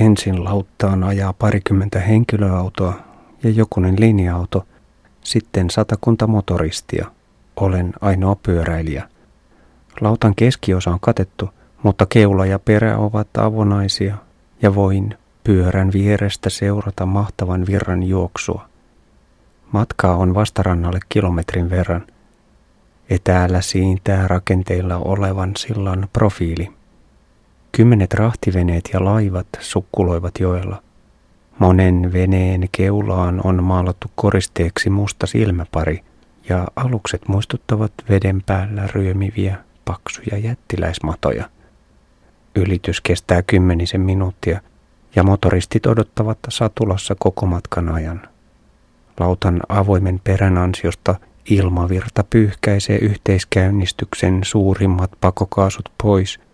Ensin lauttaan ajaa parikymmentä henkilöautoa ja jokunen linja-auto, sitten satakunta motoristia. Olen ainoa pyöräilijä. Lautan keskiosa on katettu, mutta keula ja perä ovat avonaisia ja voin pyörän vierestä seurata mahtavan virran juoksua. Matkaa on vastarannalle kilometrin verran. Etäällä siintää rakenteilla olevan sillan profiili. Kymmenet rahtiveneet ja laivat sukkuloivat joella. Monen veneen keulaan on maalattu koristeeksi musta silmäpari ja alukset muistuttavat veden päällä ryömiviä paksuja jättiläismatoja. Ylitys kestää kymmenisen minuuttia ja motoristit odottavat satulassa koko matkan ajan. Lautan avoimen perän ansiosta ilmavirta pyyhkäisee yhteiskäynnistyksen suurimmat pakokaasut pois,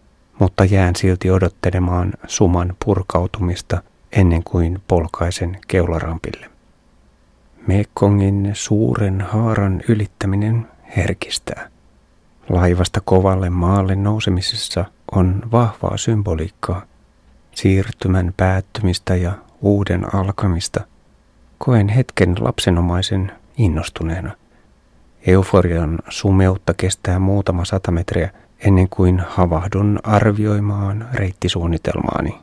mutta jään silti odottelemaan suman purkautumista ennen kuin polkaisen keularampille. Mekongin suuren haaran ylittäminen herkistää. Laivasta kovalle maalle nousemisessa on vahvaa symboliikkaa, siirtymän päättymistä ja uuden alkamista. Koen hetken lapsenomaisen innostuneena. Euforian sumeutta kestää muutama sata metriä ennen kuin havahdun arvioimaan reittisuunnitelmaani.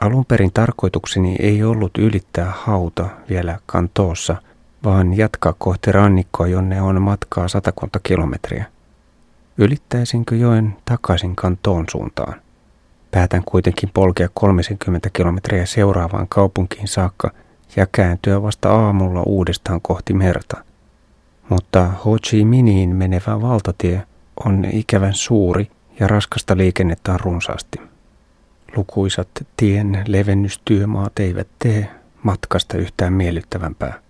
Alun perin tarkoitukseni ei ollut ylittää hauta vielä kantoossa, vaan jatkaa kohti rannikkoa, jonne on matkaa satakunta kilometriä. Ylittäisinkö joen takaisin kantoon suuntaan? Päätän kuitenkin polkea 30 kilometriä seuraavaan kaupunkiin saakka ja kääntyä vasta aamulla uudestaan kohti merta. Mutta Ho Chi Miniin menevä valtatie on ikävän suuri ja raskasta liikennettä on runsaasti. Lukuisat tien levennystyömaat eivät tee matkasta yhtään miellyttävämpää.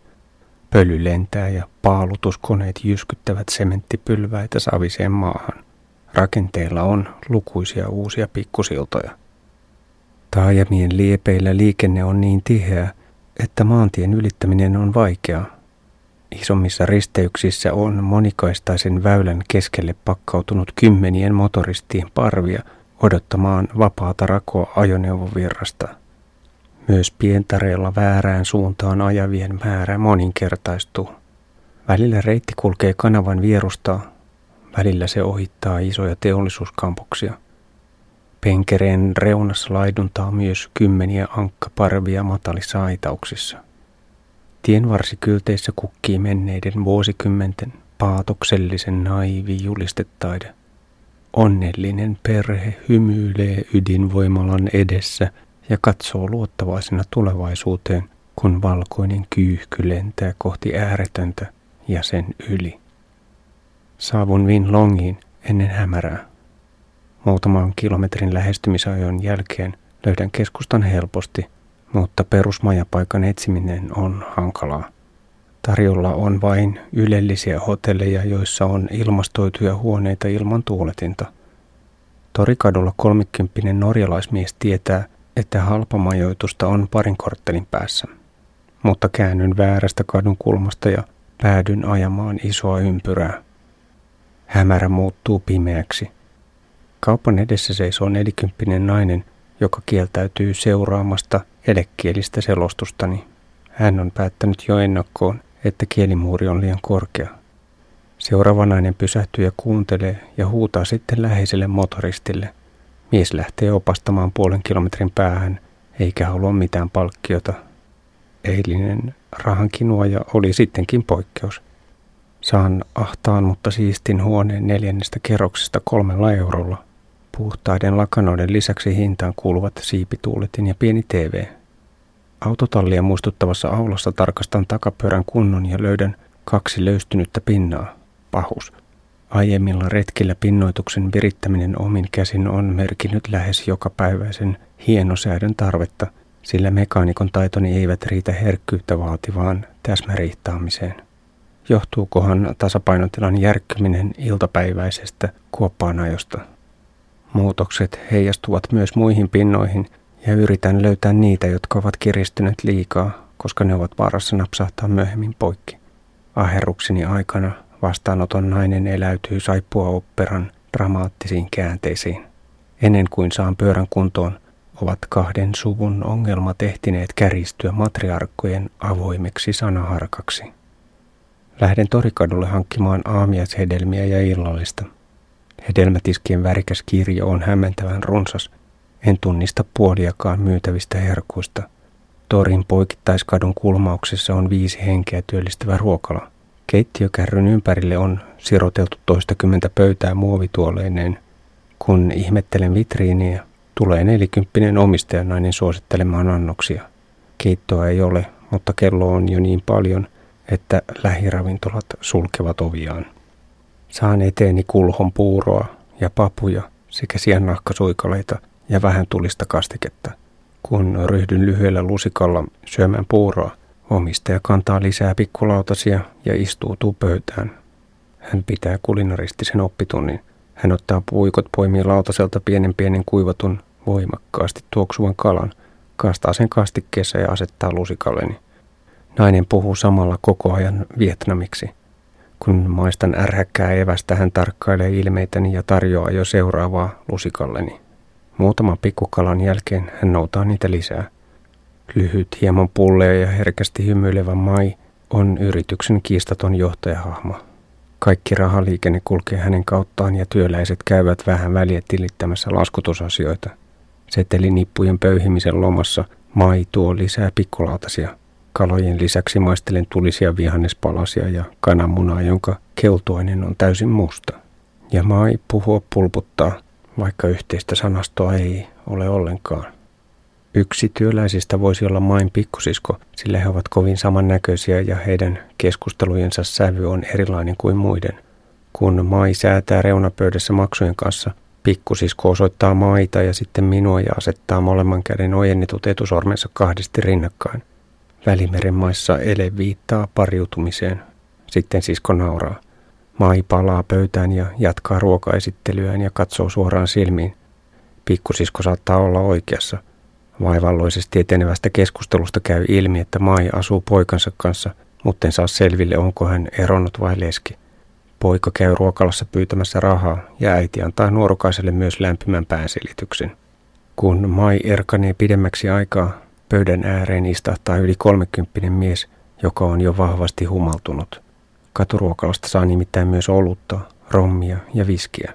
Pöly lentää ja paalutuskoneet jyskyttävät sementtipylväitä saviseen maahan. Rakenteilla on lukuisia uusia pikkusiltoja. Taajamien liepeillä liikenne on niin tiheä, että maantien ylittäminen on vaikeaa. Isommissa risteyksissä on monikaistaisen väylän keskelle pakkautunut kymmenien motoristien parvia odottamaan vapaata rakoa ajoneuvovirrasta. Myös pientareilla väärään suuntaan ajavien määrä moninkertaistuu. Välillä reitti kulkee kanavan vierusta, välillä se ohittaa isoja teollisuuskampuksia. Penkereen reunassa laiduntaa myös kymmeniä ankkaparvia matalissa aitauksissa. Tienvarsikylteissä kukkii menneiden vuosikymmenten paatoksellisen naivi julistetaide. Onnellinen perhe hymyilee ydinvoimalan edessä ja katsoo luottavaisena tulevaisuuteen, kun valkoinen kyyhky lentää kohti ääretöntä ja sen yli. Saavun Vin Longiin ennen hämärää. Muutaman kilometrin lähestymisajon jälkeen löydän keskustan helposti, mutta perusmajapaikan etsiminen on hankalaa. Tarjolla on vain ylellisiä hotelleja, joissa on ilmastoituja huoneita ilman tuuletinta. Torikadulla kolmikymppinen norjalaismies tietää, että halpamajoitusta on parin korttelin päässä. Mutta käännyn väärästä kadun kulmasta ja päädyn ajamaan isoa ympyrää. Hämärä muuttuu pimeäksi. Kaupan edessä seisoo nelikymppinen nainen, joka kieltäytyy seuraamasta elekielistä selostustani. Hän on päättänyt jo ennakkoon, että kielimuuri on liian korkea. Seuraava nainen pysähtyy ja kuuntelee ja huutaa sitten läheiselle motoristille. Mies lähtee opastamaan puolen kilometrin päähän, eikä halua mitään palkkiota. Eilinen rahankinuaja oli sittenkin poikkeus. Saan ahtaan, mutta siistin huoneen neljännestä kerroksesta kolmella eurolla. Puhtaiden lakanoiden lisäksi hintaan kuuluvat siipituuletin ja pieni TV. Autotallia muistuttavassa aulassa tarkastan takapyörän kunnon ja löydän kaksi löystynyttä pinnaa. Pahus. Aiemmilla retkillä pinnoituksen virittäminen omin käsin on merkinnyt lähes jokapäiväisen hienosäädön tarvetta, sillä mekaanikon taitoni eivät riitä herkkyyttä vaativaan täsmärihtaamiseen. Johtuukohan tasapainotilan järkkyminen iltapäiväisestä kuoppaanajosta? Muutokset heijastuvat myös muihin pinnoihin ja yritän löytää niitä, jotka ovat kiristyneet liikaa, koska ne ovat vaarassa napsahtaa myöhemmin poikki. Aherrukseni aikana vastaanoton nainen eläytyy saippua operan dramaattisiin käänteisiin. Ennen kuin saan pyörän kuntoon, ovat kahden suvun ongelmat ehtineet käristyä matriarkkojen avoimeksi sanaharkaksi. Lähden torikadulle hankkimaan aamiaishedelmiä ja illallista. Hedelmätiskien värikäs kirjo on hämmentävän runsas. En tunnista puoliakaan myytävistä herkuista. Torin poikittaiskadun kulmauksessa on viisi henkeä työllistävä ruokala. Keittiökärryn ympärille on siroteltu toistakymmentä pöytää muovituoleineen. Kun ihmettelen vitriiniä, tulee nelikymppinen omistajanainen suosittelemaan annoksia. Keittoa ei ole, mutta kello on jo niin paljon, että lähiravintolat sulkevat oviaan. Saan eteeni kulhon puuroa ja papuja sekä siannahkasuikaleita ja vähän tulista kastiketta. Kun ryhdyn lyhyellä lusikalla syömään puuroa, omistaja kantaa lisää pikkulautasia ja istuutuu pöytään. Hän pitää kulinaristisen oppitunnin. Hän ottaa puikot, poimii lautaselta pienen pienen kuivatun, voimakkaasti tuoksuvan kalan, kastaa sen kastikkeessa ja asettaa lusikalleni. Nainen puhuu samalla koko ajan vietnamiksi. Kun maistan ärhäkkää evästä, hän tarkkailee ilmeitäni ja tarjoaa jo seuraavaa lusikalleni. Muutaman pikkukalan jälkeen hän noutaa niitä lisää. Lyhyt, hieman pullea ja herkästi hymyilevä Mai on yrityksen kiistaton johtajahahmo. Kaikki rahaliikenne kulkee hänen kauttaan ja työläiset käyvät vähän väliä tilittämässä laskutusasioita. Setelinippujen pöyhimisen lomassa Mai tuo lisää pikkulautasia – Kalojen lisäksi maistelen tulisia vihannespalasia ja kananmunaa, jonka keltuainen on täysin musta. Ja mai puhua pulputtaa, vaikka yhteistä sanastoa ei ole ollenkaan. Yksi työläisistä voisi olla main pikkusisko, sillä he ovat kovin samannäköisiä ja heidän keskustelujensa sävy on erilainen kuin muiden. Kun Mai säätää reunapöydässä maksujen kanssa, pikkusisko osoittaa maita ja sitten minua ja asettaa molemman käden ojennetut etusormensa kahdesti rinnakkain – Välimeren maissa ele viittaa pariutumiseen. Sitten sisko nauraa. Mai palaa pöytään ja jatkaa ruokaesittelyään ja katsoo suoraan silmiin. Pikkusisko saattaa olla oikeassa. Vaivalloisesti etenevästä keskustelusta käy ilmi, että Mai asuu poikansa kanssa, mutta en saa selville, onko hän eronnut vai leski. Poika käy ruokalassa pyytämässä rahaa ja äiti antaa nuorukaiselle myös lämpimän päänsilityksen. Kun Mai erkanee pidemmäksi aikaa, Pöydän ääreen istahtaa yli kolmekymppinen mies, joka on jo vahvasti humaltunut. Katuruokalasta saa nimittäin myös olutta, rommia ja viskiä.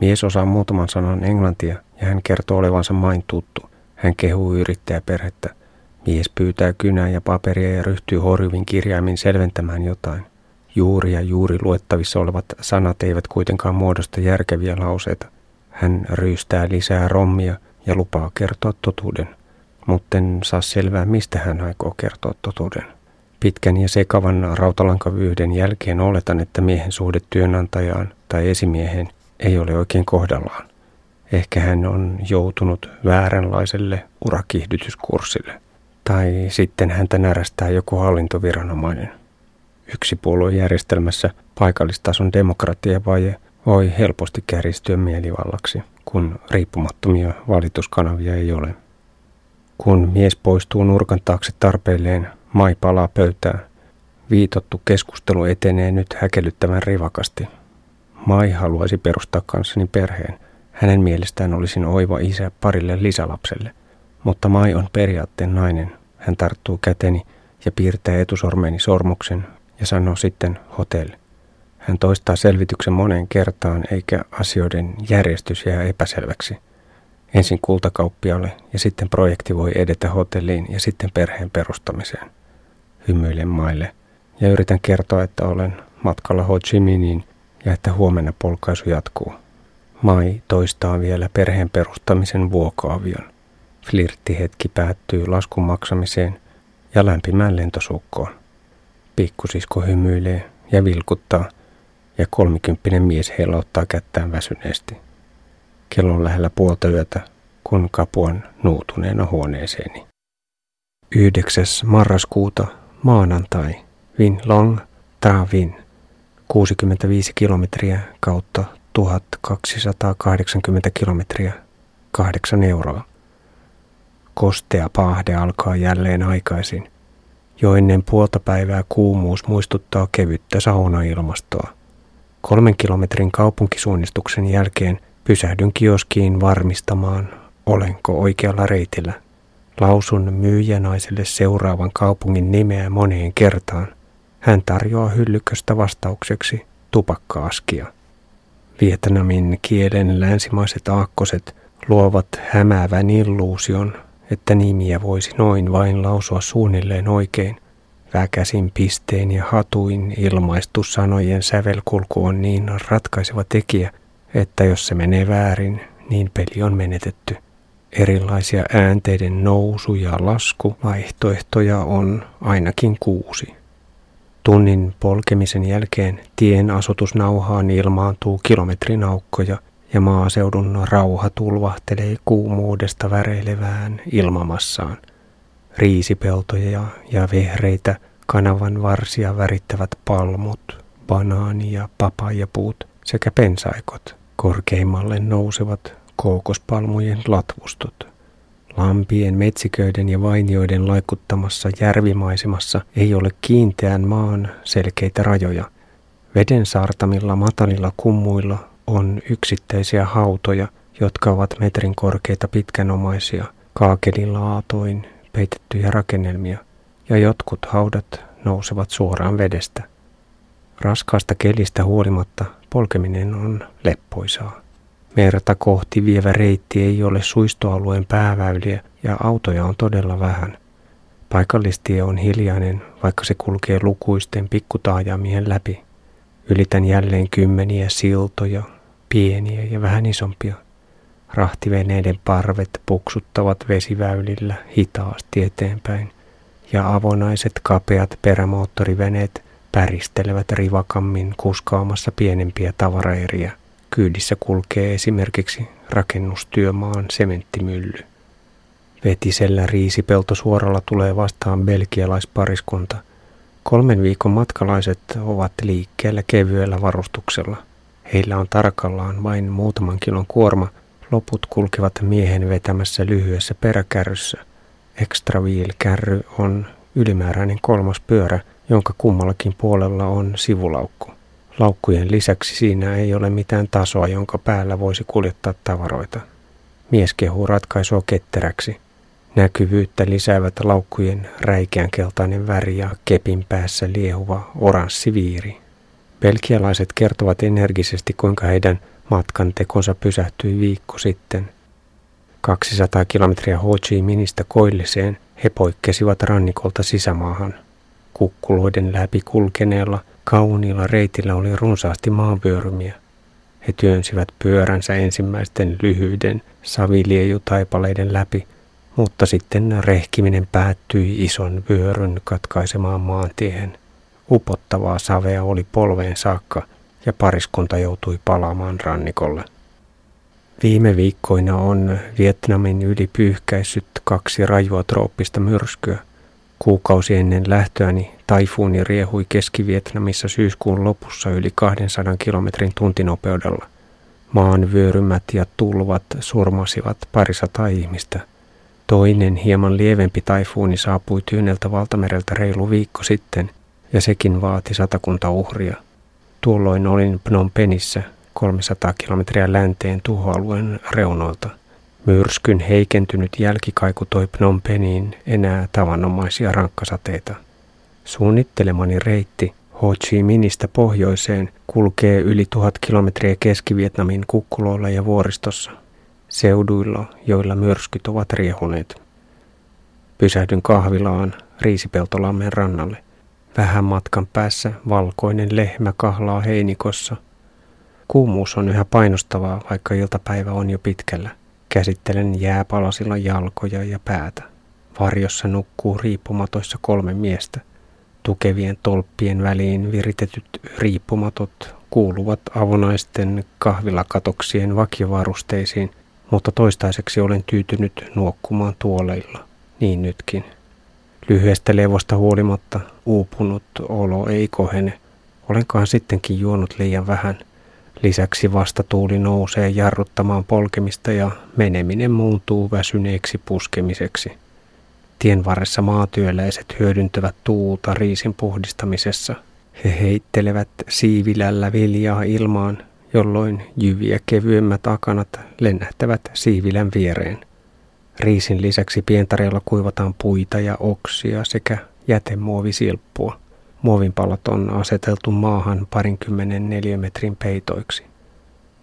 Mies osaa muutaman sanan englantia ja hän kertoo olevansa main tuttu. Hän kehuu yrittäjäperhettä. Mies pyytää kynää ja paperia ja ryhtyy horjuvin kirjaimin selventämään jotain. Juuri ja juuri luettavissa olevat sanat eivät kuitenkaan muodosta järkeviä lauseita. Hän ryystää lisää rommia ja lupaa kertoa totuuden mutta en saa selvää, mistä hän aikoo kertoa totuuden. Pitkän ja sekavan rautalankavyyden jälkeen oletan, että miehen suhde työnantajaan tai esimiehen ei ole oikein kohdallaan. Ehkä hän on joutunut vääränlaiselle urakiihdytyskurssille. Tai sitten häntä närästää joku hallintoviranomainen. Yksipuoluejärjestelmässä paikallistason demokratiavaje voi helposti kärjistyä mielivallaksi, kun riippumattomia valituskanavia ei ole. Kun mies poistuu nurkan taakse tarpeilleen, Mai palaa pöytään. Viitottu keskustelu etenee nyt häkellyttävän rivakasti. Mai haluaisi perustaa kanssani perheen. Hänen mielestään olisin oiva isä parille lisälapselle. Mutta Mai on periaatteen nainen. Hän tarttuu käteni ja piirtää etusormeeni sormuksen ja sanoo sitten hotelli. Hän toistaa selvityksen moneen kertaan eikä asioiden järjestys jää epäselväksi. Ensin kultakauppialle ja sitten projekti voi edetä hotelliin ja sitten perheen perustamiseen. Hymyilen maille ja yritän kertoa, että olen matkalla Ho Chi Minhiin ja että huomenna polkaisu jatkuu. Mai toistaa vielä perheen perustamisen vuokaavion. Flirttihetki päättyy laskun maksamiseen ja lämpimään lentosukkoon. Pikkusisko hymyilee ja vilkuttaa ja kolmikymppinen mies heilauttaa kättään väsyneesti. Kello on lähellä puolta yötä, kun kapuan nuutuneena huoneeseeni. 9. marraskuuta maanantai. Vin Long Ta Vin. 65 kilometriä kautta 1280 kilometriä. 8 euroa. Kostea paahde alkaa jälleen aikaisin. Jo ennen puolta päivää kuumuus muistuttaa kevyttä saunailmastoa. Kolmen kilometrin kaupunkisuunnistuksen jälkeen Pysähdyn kioskiin varmistamaan, olenko oikealla reitillä. Lausun myyjänaiselle seuraavan kaupungin nimeä moneen kertaan. Hän tarjoaa hyllyköstä vastaukseksi tupakkaaskia. Vietnamin kielen länsimaiset aakkoset luovat hämäävän illuusion, että nimiä voisi noin vain lausua suunnilleen oikein. Väkäsin pisteen ja hatuin ilmaistu sanojen sävelkulku on niin ratkaiseva tekijä, että jos se menee väärin, niin peli on menetetty. Erilaisia äänteiden nousu- ja laskuvaihtoehtoja on ainakin kuusi. Tunnin polkemisen jälkeen tien asutusnauhaan ilmaantuu kilometrinaukkoja ja maaseudun rauha tulvahtelee kuumuudesta väreilevään ilmamassaan. Riisipeltoja ja vehreitä kanavan varsia värittävät palmut, banaani- ja papajapuut sekä pensaikot. Korkeimmalle nousevat kookospalmujen latvustot. Lampien, metsiköiden ja vainioiden laikuttamassa järvimaisemassa ei ole kiinteän maan selkeitä rajoja. Veden saartamilla matalilla kummuilla on yksittäisiä hautoja, jotka ovat metrin korkeita pitkänomaisia, kaakelilaatoin peitettyjä rakennelmia, ja jotkut haudat nousevat suoraan vedestä. Raskaasta kelistä huolimatta polkeminen on leppoisaa. Merta kohti vievä reitti ei ole suistoalueen pääväyliä ja autoja on todella vähän. Paikallistie on hiljainen, vaikka se kulkee lukuisten pikkutaajamien läpi. Ylitän jälleen kymmeniä siltoja, pieniä ja vähän isompia. Rahtiveneiden parvet puksuttavat vesiväylillä hitaasti eteenpäin, ja avonaiset kapeat perämoottoriveneet päristelevät rivakammin kuskaamassa pienempiä tavaraeriä. Kyydissä kulkee esimerkiksi rakennustyömaan sementtimylly. Vetisellä riisipeltosuoralla tulee vastaan belgialaispariskunta. Kolmen viikon matkalaiset ovat liikkeellä kevyellä varustuksella. Heillä on tarkallaan vain muutaman kilon kuorma, loput kulkevat miehen vetämässä lyhyessä peräkärryssä. Extra wheel-kärry on ylimääräinen kolmas pyörä, jonka kummallakin puolella on sivulaukku. Laukkujen lisäksi siinä ei ole mitään tasoa, jonka päällä voisi kuljettaa tavaroita. Mies kehuu ratkaisua ketteräksi. Näkyvyyttä lisäävät laukkujen räikeän keltainen väri ja kepin päässä liehuva oranssi viiri. Belgialaiset kertovat energisesti, kuinka heidän matkan tekonsa pysähtyi viikko sitten. 200 kilometriä Ho Chi Ministä koilliseen he poikkesivat rannikolta sisämaahan. Kukkuloiden läpi kulkeneella – Kauniilla reitillä oli runsaasti maanvyörymiä. He työnsivät pyöränsä ensimmäisten lyhyiden saviliejutaipaleiden läpi, mutta sitten rehkiminen päättyi ison vyöryn katkaisemaan maantiehen. Upottavaa savea oli polveen saakka ja pariskunta joutui palaamaan rannikolle. Viime viikkoina on Vietnamin yli pyyhkäissyt kaksi rajua trooppista myrskyä – Kuukausi ennen lähtöäni taifuuni riehui Keski-Vietnamissa syyskuun lopussa yli 200 kilometrin tuntinopeudella. Maan vyörymät ja tulvat surmasivat parisataa ihmistä. Toinen hieman lievempi taifuuni saapui Tyyneltä valtamereltä reilu viikko sitten, ja sekin vaati satakunta uhria. Tuolloin olin Phnom Penhissä 300 kilometriä länteen tuhoalueen reunoilta – Myrskyn heikentynyt jälkikaiku toi Phnom Penhiin enää tavanomaisia rankkasateita. Suunnittelemani reitti Ho Chi Minhistä pohjoiseen kulkee yli tuhat kilometriä Keski-Vietnamin kukkuloilla ja vuoristossa, seuduilla, joilla myrskyt ovat riehuneet. Pysähdyn kahvilaan Riisipeltolammen rannalle. Vähän matkan päässä valkoinen lehmä kahlaa heinikossa. Kuumuus on yhä painostavaa, vaikka iltapäivä on jo pitkällä. Käsittelen jääpalasilla jalkoja ja päätä. Varjossa nukkuu riippumatoissa kolme miestä. Tukevien tolppien väliin viritetyt riippumatot kuuluvat avonaisten kahvilakatoksien vakiovarusteisiin, mutta toistaiseksi olen tyytynyt nuokkumaan tuoleilla. Niin nytkin. Lyhyestä levosta huolimatta uupunut olo ei kohene. Olenkohan sittenkin juonut liian vähän – Lisäksi vastatuuli nousee jarruttamaan polkemista ja meneminen muuntuu väsyneeksi puskemiseksi. Tien varressa maatyöläiset hyödyntävät tuulta riisin puhdistamisessa. He heittelevät siivilällä viljaa ilmaan, jolloin jyviä kevyemmät akanat lennähtävät siivilän viereen. Riisin lisäksi pientareella kuivataan puita ja oksia sekä jätemuovisilppua. Muovinpalat on aseteltu maahan parinkymmenen neliömetrin peitoiksi.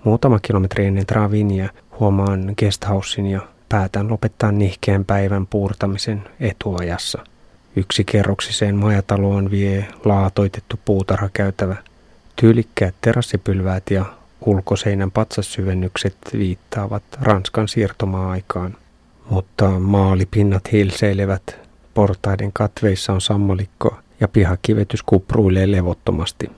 Muutama kilometri ennen Travinia huomaan guesthousein ja päätän lopettaa nihkeän päivän puurtamisen etuajassa. Yksi kerroksiseen majataloon vie laatoitettu puutarhakäytävä. Tyylikkäät terassipylväät ja ulkoseinän patsassyvennykset viittaavat Ranskan siirtomaa-aikaan. Mutta maalipinnat hilseilevät, portaiden katveissa on sammalikko ja pihakivetys kupruilee levottomasti.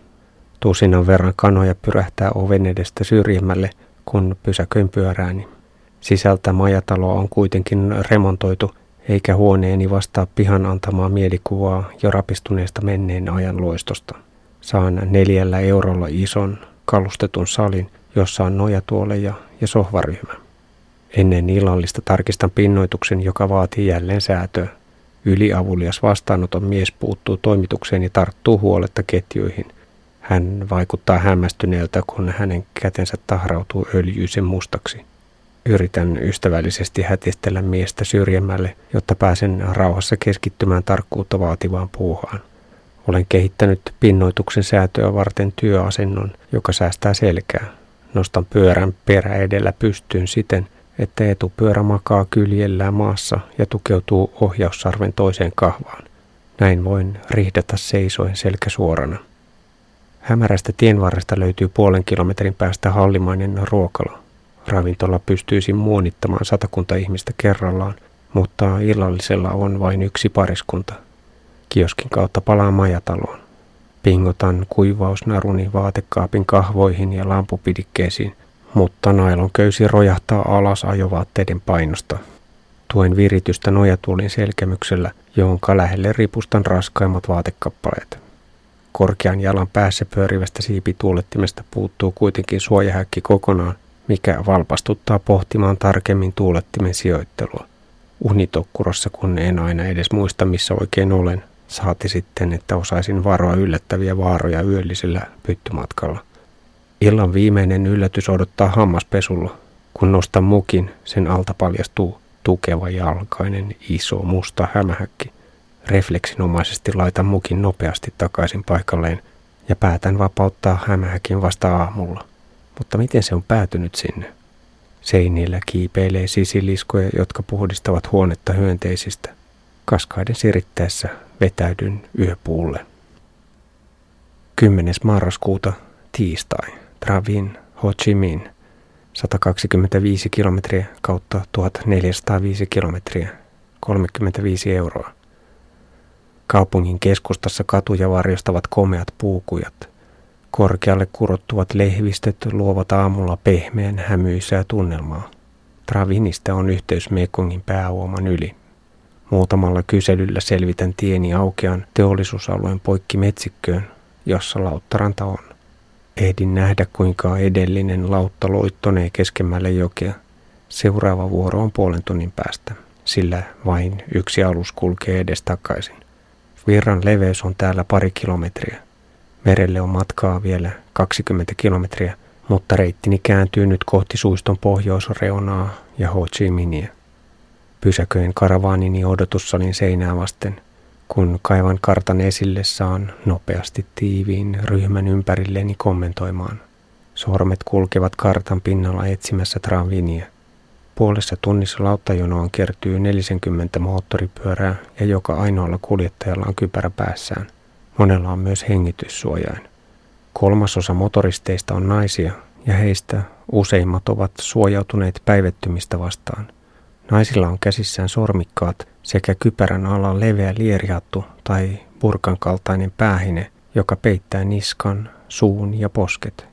Tusinan verran kanoja pyrähtää oven edestä syrjemmälle, kun pysäköin pyörääni. Sisältä majataloa on kuitenkin remontoitu, eikä huoneeni vastaa pihan antamaa mielikuvaa jo rapistuneesta menneen ajan loistosta. Saan neljällä eurolla ison, kalustetun salin, jossa on nojatuoleja ja sohvaryhmä. Ennen illallista tarkistan pinnoituksen, joka vaatii jälleen säätöä. Yliavulias vastaanoton mies puuttuu toimitukseen ja tarttuu huoletta ketjuihin. Hän vaikuttaa hämmästyneeltä, kun hänen kätensä tahrautuu öljyisen mustaksi. Yritän ystävällisesti hätistellä miestä syrjemmälle, jotta pääsen rauhassa keskittymään tarkkuutta vaativaan puuhaan. Olen kehittänyt pinnoituksen säätöä varten työasennon, joka säästää selkää. Nostan pyörän perä edellä pystyyn siten, että etupyörä makaa kyljellään maassa ja tukeutuu ohjaussarven toiseen kahvaan. Näin voin rihdata seisoen selkä suorana. Hämärästä tienvarresta löytyy puolen kilometrin päästä hallimainen ruokala. Ravintola pystyisi muonittamaan satakunta ihmistä kerrallaan, mutta illallisella on vain yksi pariskunta. Kioskin kautta palaa majataloon. Pingotan kuivausnaruni vaatekaapin kahvoihin ja lampupidikkeisiin, mutta nailon köysi rojahtaa alas ajovaatteiden painosta. Tuen viritystä nojatuolin selkämyksellä, jonka lähelle ripustan raskaimmat vaatekappaleet. Korkean jalan päässä pyörivästä siipituulettimesta puuttuu kuitenkin suojahäkki kokonaan, mikä valpastuttaa pohtimaan tarkemmin tuulettimen sijoittelua. Unitokkurossa, kun en aina edes muista missä oikein olen, saati sitten, että osaisin varoa yllättäviä vaaroja yöllisellä pyttymatkalla. Illan viimeinen yllätys odottaa hammaspesulla. Kun nostan mukin, sen alta paljastuu tukeva jalkainen iso musta hämähäkki. Refleksinomaisesti laitan mukin nopeasti takaisin paikalleen ja päätän vapauttaa hämähäkin vasta aamulla. Mutta miten se on päätynyt sinne? Seinillä kiipeilee sisiliskoja, jotka puhdistavat huonetta hyönteisistä. Kaskaiden sirittäessä vetäydyn yöpuulle. 10. marraskuuta, tiistai, Travin, Ho Chi Minh, 125 kilometriä kautta 1405 kilometriä, 35 euroa. Kaupungin keskustassa katuja varjostavat komeat puukujat – Korkealle kurottuvat lehvistöt luovat aamulla pehmeän hämyisää tunnelmaa. Travinista on yhteys Mekongin pääuoman yli. Muutamalla kyselyllä selvitän tieni aukean teollisuusalueen poikki metsikköön, jossa lauttaranta on. Ehdin nähdä, kuinka edellinen lautta loittonee keskemmälle jokea. Seuraava vuoro on puolen tunnin päästä, sillä vain yksi alus kulkee edestakaisin. Virran leveys on täällä pari kilometriä. Merelle on matkaa vielä 20 kilometriä, mutta reittini kääntyy nyt kohti suiston pohjoisreunaa ja Ho Chi Minhia. Pysäköin karavaanini odotussalin seinää vasten. Kun kaivan kartan esille, saan nopeasti tiiviin ryhmän ympärilleni kommentoimaan. Sormet kulkevat kartan pinnalla etsimässä Tranvinia. Puolessa tunnissa lauttajonoon kertyy 40 moottoripyörää ja joka ainoalla kuljettajalla on kypärä päässään – Monella on myös hengityssuojain. Kolmasosa motoristeista on naisia ja heistä useimmat ovat suojautuneet päivettymistä vastaan. Naisilla on käsissään sormikkaat sekä kypärän alla leveä lierihattu tai burkan kaltainen päähine, joka peittää niskan, suun ja posket.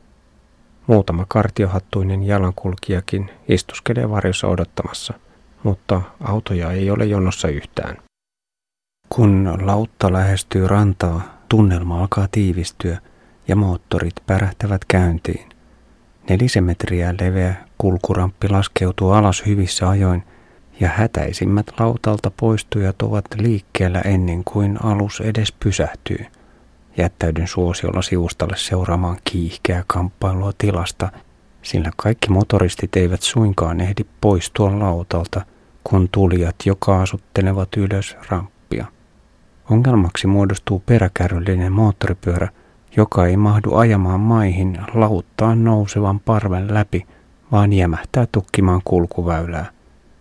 Muutama kartiohattuinen jalankulkijakin istuskelee varjossa odottamassa, mutta autoja ei ole jonossa yhtään. Kun lautta lähestyy rantaa, tunnelma alkaa tiivistyä ja moottorit pärähtävät käyntiin. Nelisen metriä leveä kulkuramppi laskeutuu alas hyvissä ajoin ja hätäisimmät lautalta poistujat ovat liikkeellä ennen kuin alus edes pysähtyy. Jättäydyn suosiolla sivustalle seuraamaan kiihkeää kamppailua tilasta, sillä kaikki motoristit eivät suinkaan ehdi poistua lautalta – kun tulijat jo kaasuttelevat ylös ramppia. Ongelmaksi muodostuu peräkärryllinen moottoripyörä, joka ei mahdu ajamaan maihin lauttaan nousevan parven läpi, vaan jämähtää tukkimaan kulkuväylää.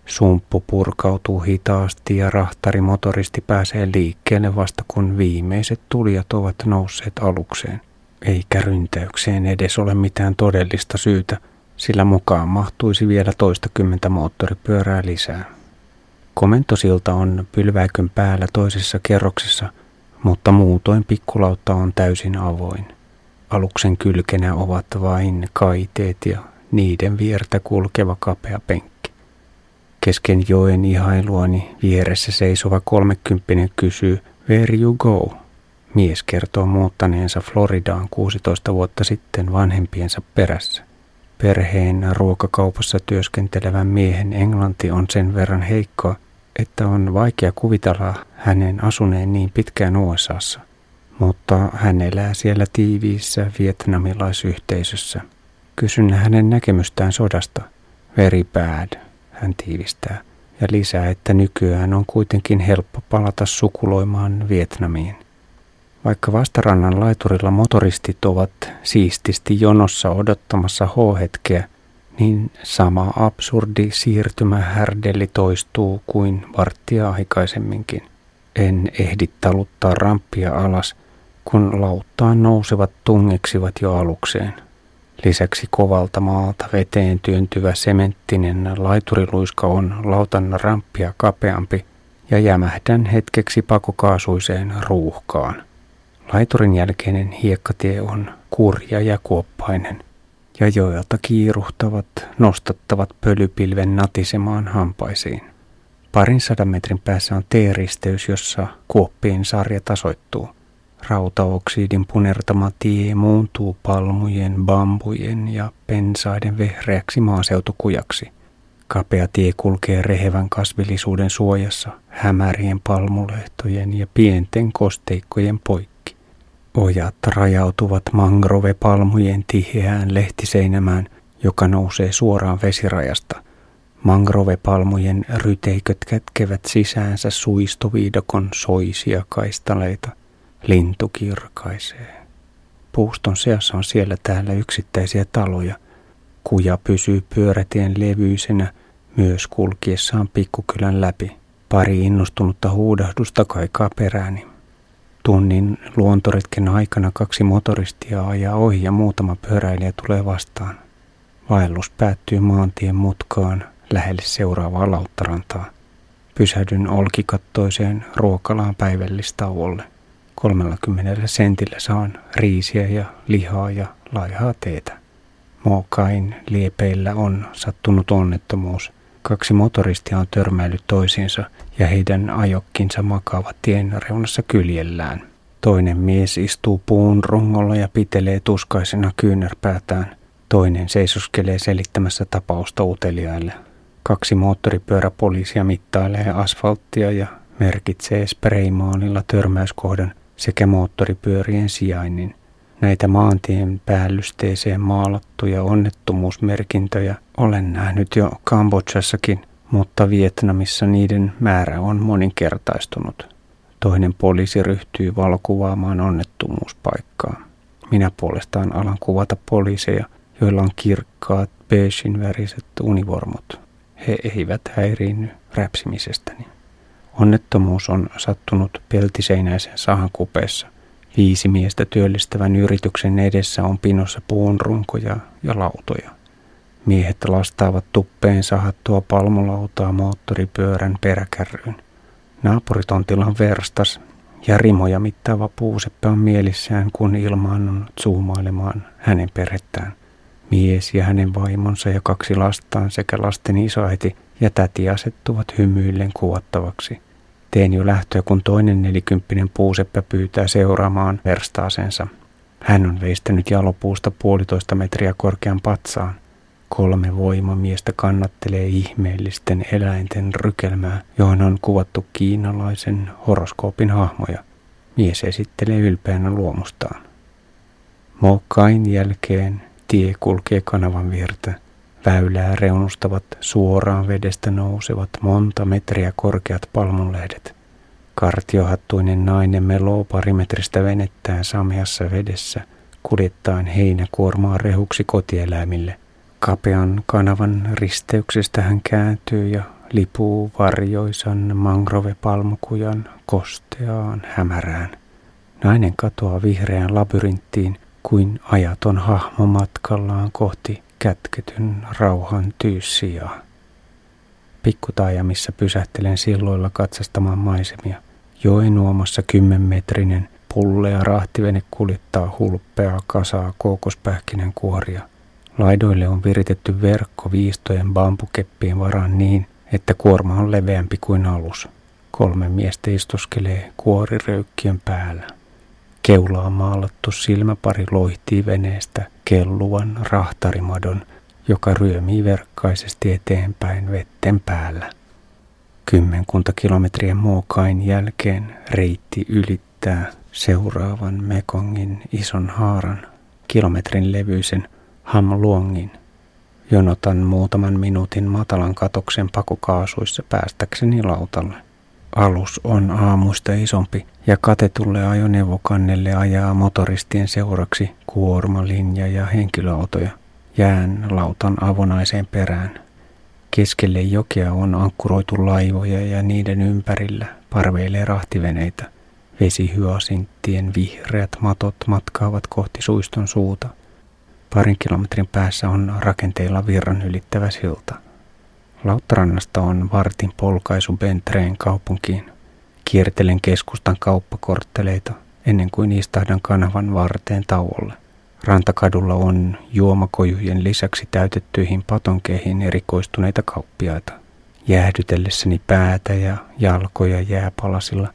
Sumppu purkautuu hitaasti ja rahtari motoristi pääsee liikkeelle vasta kun viimeiset tulijat ovat nousseet alukseen. Eikä ryntäykseen edes ole mitään todellista syytä, sillä mukaan mahtuisi vielä toistakymmentä moottoripyörää lisää. Komentosilta on pylväikön päällä toisessa kerroksessa, mutta muutoin pikkulautta on täysin avoin. Aluksen kylkenä ovat vain kaiteet ja niiden viertä kulkeva kapea penkki. Kesken joen ihailuani vieressä seisova kolmekymppinen kysyy, Where you go? Mies kertoo muuttaneensa Floridaan 16 vuotta sitten vanhempiensa perässä. Perheen ruokakaupassa työskentelevän miehen englanti on sen verran heikkoa, että on vaikea kuvitella hänen asuneen niin pitkään USAssa, mutta hän elää siellä tiiviissä vietnamilaisyhteisössä. Kysyn hänen näkemystään sodasta. Very bad, hän tiivistää, ja lisää, että nykyään on kuitenkin helppo palata sukuloimaan Vietnamiin. Vaikka vastarannan laiturilla motoristit ovat siististi jonossa odottamassa H-hetkeä, niin sama absurdi siirtymähärdelli toistuu kuin varttia aikaisemminkin. En ehdi taluttaa ramppia alas, kun lauttaan nousevat tungeksivat jo alukseen. Lisäksi kovalta maalta veteen työntyvä sementtinen laituriluiska on lautan ramppia kapeampi ja jämähdän hetkeksi pakokaasuiseen ruuhkaan. Laiturin jälkeinen hiekkatie on kurja ja kuoppainen ja joilta kiiruhtavat, nostattavat pölypilven natisemaan hampaisiin. Parin sadan metrin päässä on T-risteys, jossa kuoppien sarja tasoittuu. Rautaoksidin punertama tie muuntuu palmujen, bambujen ja pensaiden vehreäksi maaseutukujaksi. Kapea tie kulkee rehevän kasvillisuuden suojassa, hämärien palmulehtojen ja pienten kosteikkojen poikki. Ojat rajautuvat mangrovepalmujen tiheään lehtiseinämään, joka nousee suoraan vesirajasta. Mangrovepalmujen ryteiköt kätkevät sisäänsä suistoviidakon soisia kaistaleita. Lintu kirkaisee. Puuston seassa on siellä täällä yksittäisiä taloja. Kuja pysyy pyörätien levyisenä myös kulkiessaan pikkukylän läpi. Pari innostunutta huudahdusta kaikaa perääni. Tunnin luontoretken aikana kaksi motoristia ajaa ohi ja muutama pyöräilijä tulee vastaan. Vaellus päättyy maantien mutkaan lähelle seuraavaa lauttarantaa. Pysähdyn olkikattoiseen ruokalaan päivällistauolle. 30 sentillä saan riisiä ja lihaa ja laihaa teetä. Mookain liepeillä on sattunut onnettomuus – Kaksi motoristia on törmäillyt toisiinsa ja heidän ajokkinsa makaavat tien reunassa kyljellään. Toinen mies istuu puun rungolla ja pitelee tuskaisena kyynärpäätään. Toinen seisoskelee selittämässä tapausta uteliaille. Kaksi moottoripyöräpoliisia mittailee asfalttia ja merkitsee spraymaalilla törmäyskohdan sekä moottoripyörien sijainnin. Näitä maantien päällysteeseen maalattuja onnettomuusmerkintöjä olen nähnyt jo Kambodžassakin, mutta Vietnamissa niiden määrä on moninkertaistunut. Toinen poliisi ryhtyy valokuvaamaan onnettomuuspaikkaa. Minä puolestaan alan kuvata poliiseja, joilla on kirkkaat beigin väriset univormut. He eivät häiriinny räpsimisestäni. Onnettomuus on sattunut peltiseinäisen sahan kupeessa – Viisi miestä työllistävän yrityksen edessä on pinossa puun runkoja ja lautoja. Miehet lastaavat tuppeen sahattua palmulautaa moottoripyörän peräkärryyn. Naapuritontilla on verstas ja rimoja mittaava puuseppe on mielissään, kun ilmaan on zoomailemaan hänen perhettään. Mies ja hänen vaimonsa ja kaksi lastaan sekä lasten isoäiti ja täti asettuvat hymyillen kuvattavaksi – Teen jo lähtöä, kun toinen nelikymppinen puuseppä pyytää seuraamaan verstaasensa. Hän on veistänyt jalopuusta puolitoista metriä korkean patsaan. Kolme voimamiestä kannattelee ihmeellisten eläinten rykelmää, johon on kuvattu kiinalaisen horoskoopin hahmoja. Mies esittelee ylpeänä luomustaan. Mokain jälkeen tie kulkee kanavan viertä. Väylää reunustavat suoraan vedestä nousevat monta metriä korkeat palmunlehdet. Kartiohattuinen nainen meloo parimetristä venettään sameassa vedessä, kuljettaen heinäkuormaa rehuksi kotieläimille. Kapean kanavan risteyksestä hän kääntyy ja lipuu varjoisan mangrove-palmukujan kosteaan hämärään. Nainen katoaa vihreään labyrinttiin kuin ajaton hahmo matkallaan kohti kätketyn rauhan tyyssiä. Pikkutaajamissa pysähtelen silloilla katsastamaan maisemia. Joen uomassa kymmenmetrinen pullea rahtivene kuljettaa hulppeaa kasaa kookospähkinen kuoria. Laidoille on viritetty verkko viistojen bambukeppien varaan niin, että kuorma on leveämpi kuin alus. Kolme miestä istuskelee kuoriröykkien päällä. Keulaa maalattu silmäpari loihtii veneestä kelluvan rahtarimadon, joka ryömii verkkaisesti eteenpäin vetten päällä. Kymmenkunta kilometriä Mookain jälkeen reitti ylittää seuraavan Mekongin ison haaran, kilometrin levyisen Hamluongin. Jonotan muutaman minuutin matalan katoksen pakokaasuissa päästäkseni lautalle. Alus on aamuista isompi ja katetulle ajoneuvokannelle ajaa motoristien seuraksi kuormalinja ja henkilöautoja. Jään lautan avonaiseen perään. Keskelle jokea on ankkuroitu laivoja ja niiden ympärillä parveilee rahtiveneitä. Vesihyasinttien vihreät matot matkaavat kohti suiston suuta. Parin kilometrin päässä on rakenteilla virran ylittävä silta. Lauttarannasta on vartin polkaisu Bentreen kaupunkiin. Kiertelen keskustan kauppakortteleita ennen kuin istahdan kanavan varteen tauolle. Rantakadulla on juomakojujen lisäksi täytettyihin patonkeihin erikoistuneita kauppiaita. Jäähdytellessäni päätä ja jalkoja jääpalasilla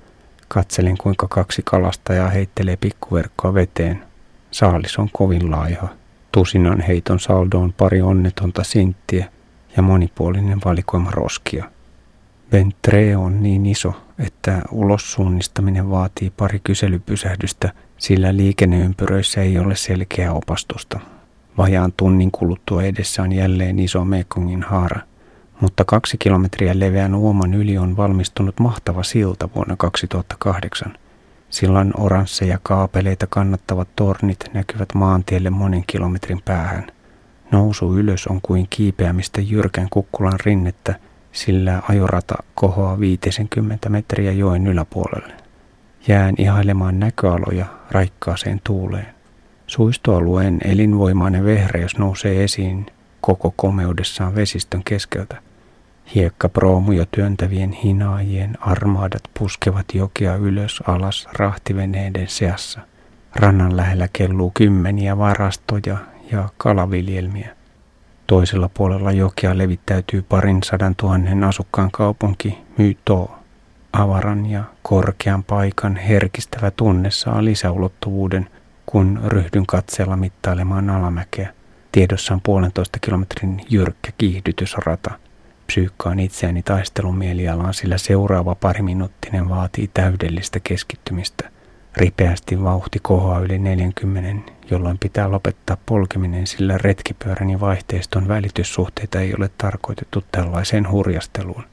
katselin kuinka kaksi kalastajaa heittelee pikkuverkkoa veteen. Saalis on kovin laiha. Tusinan heiton saldo on pari onnetonta sinttiä ja monipuolinen valikoima roskia. Ventre on niin iso, että ulossuunnistaminen vaatii pari kyselypysähdystä, sillä liikenneympyröissä ei ole selkeää opastusta. Vajaan tunnin kuluttua edessä on jälleen iso Mekongin haara, mutta kaksi kilometriä leveän uoman yli on valmistunut mahtava silta vuonna 2008. Sillan oransseja kaapeleita kannattavat tornit näkyvät maantielle monen kilometrin päähän. Nousu ylös on kuin kiipeämistä jyrkän kukkulan rinnettä, sillä ajorata kohoaa 50 metriä joen yläpuolelle. Jään ihailemaan näköaloja raikkaaseen tuuleen. Suistoalueen elinvoimainen vehreys nousee esiin koko komeudessaan vesistön keskeltä. Hiekkaproomuja työntävien hinaajien armaadat puskevat jokea ylös alas rahtiveneiden seassa. Rannan lähellä kelluu kymmeniä varastoja ja kalaviljelmiä. Toisella puolella jokea levittäytyy parin sadan tuhannen asukkaan kaupunki Myto. Avaran ja korkean paikan herkistävä tunne saa lisäulottuvuuden, kun ryhdyn katseella mittailemaan alamäkeä. Tiedossa on puolentoista kilometrin jyrkkä kiihdytysrata. Psyykkaan itseäni taistelun mielialaan, sillä seuraava pariminuuttinen vaatii täydellistä keskittymistä. Ripeästi vauhti kohoaa yli 40, jolloin pitää lopettaa polkeminen, sillä retkipyörän ja vaihteiston välityssuhteita ei ole tarkoitettu tällaiseen hurjasteluun.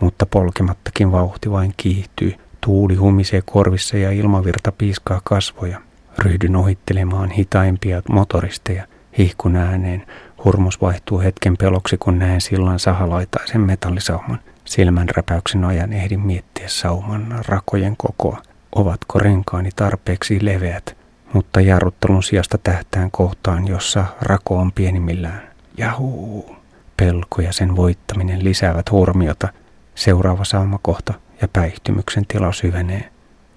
Mutta polkemattakin vauhti vain kiihtyy. Tuuli humisee korvissa ja ilmavirta piiskaa kasvoja. Ryhdyn ohittelemaan hitaimpia motoristeja. Hihkun ääneen. Hurmus vaihtuu hetken peloksi, kun näen sillan sahalaitaisen metallisauman. Silmän räpäyksen ajan ehdin miettiä sauman rakojen kokoa. Ovatko renkaani tarpeeksi leveät, mutta jarruttelun sijasta tähtään kohtaan, jossa rako on pienimmillään. Jahuu! Pelko ja sen voittaminen lisäävät hurmiota. Seuraava saumakohta ja päihtymyksen tila syvenee.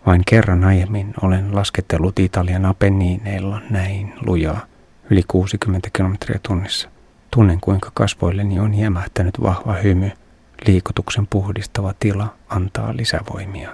Vain kerran aiemmin olen lasketellut Italian Apenniineilla näin lujaa, yli 60 kilometriä tunnissa. Tunnen kuinka kasvoilleni on jämähtänyt vahva hymy. Liikutuksen puhdistava tila antaa lisävoimia.